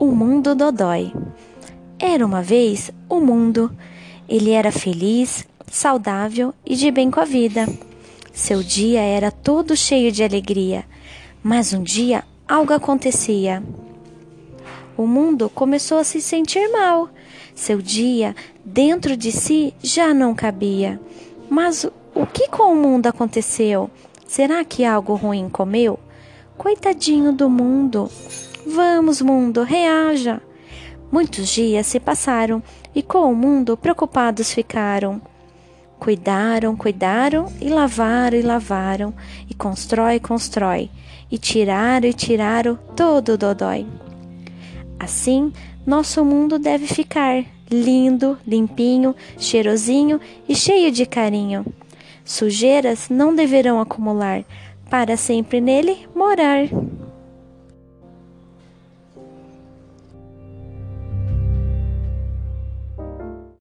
O mundo dodói. Era uma vez o mundo. Ele era feliz, saudável e de bem com a vida. Seu dia era todo cheio de alegria, mas um dia algo acontecia. O mundo começou a se sentir mal. Seu dia, dentro de si, já não cabia. Mas o que com o mundo aconteceu? Será que algo ruim comeu? Coitadinho do mundo. Vamos, mundo, reaja. Muitos dias se passaram e com o mundo preocupados ficaram. Cuidaram, cuidaram e lavaram e lavaram, e constrói, constrói, e tiraram e tiraram todo o dodói. Assim, nosso mundo deve ficar lindo, limpinho, cheirosinho e cheio de carinho. Sujeiras não deverão acumular, para sempre nele morar.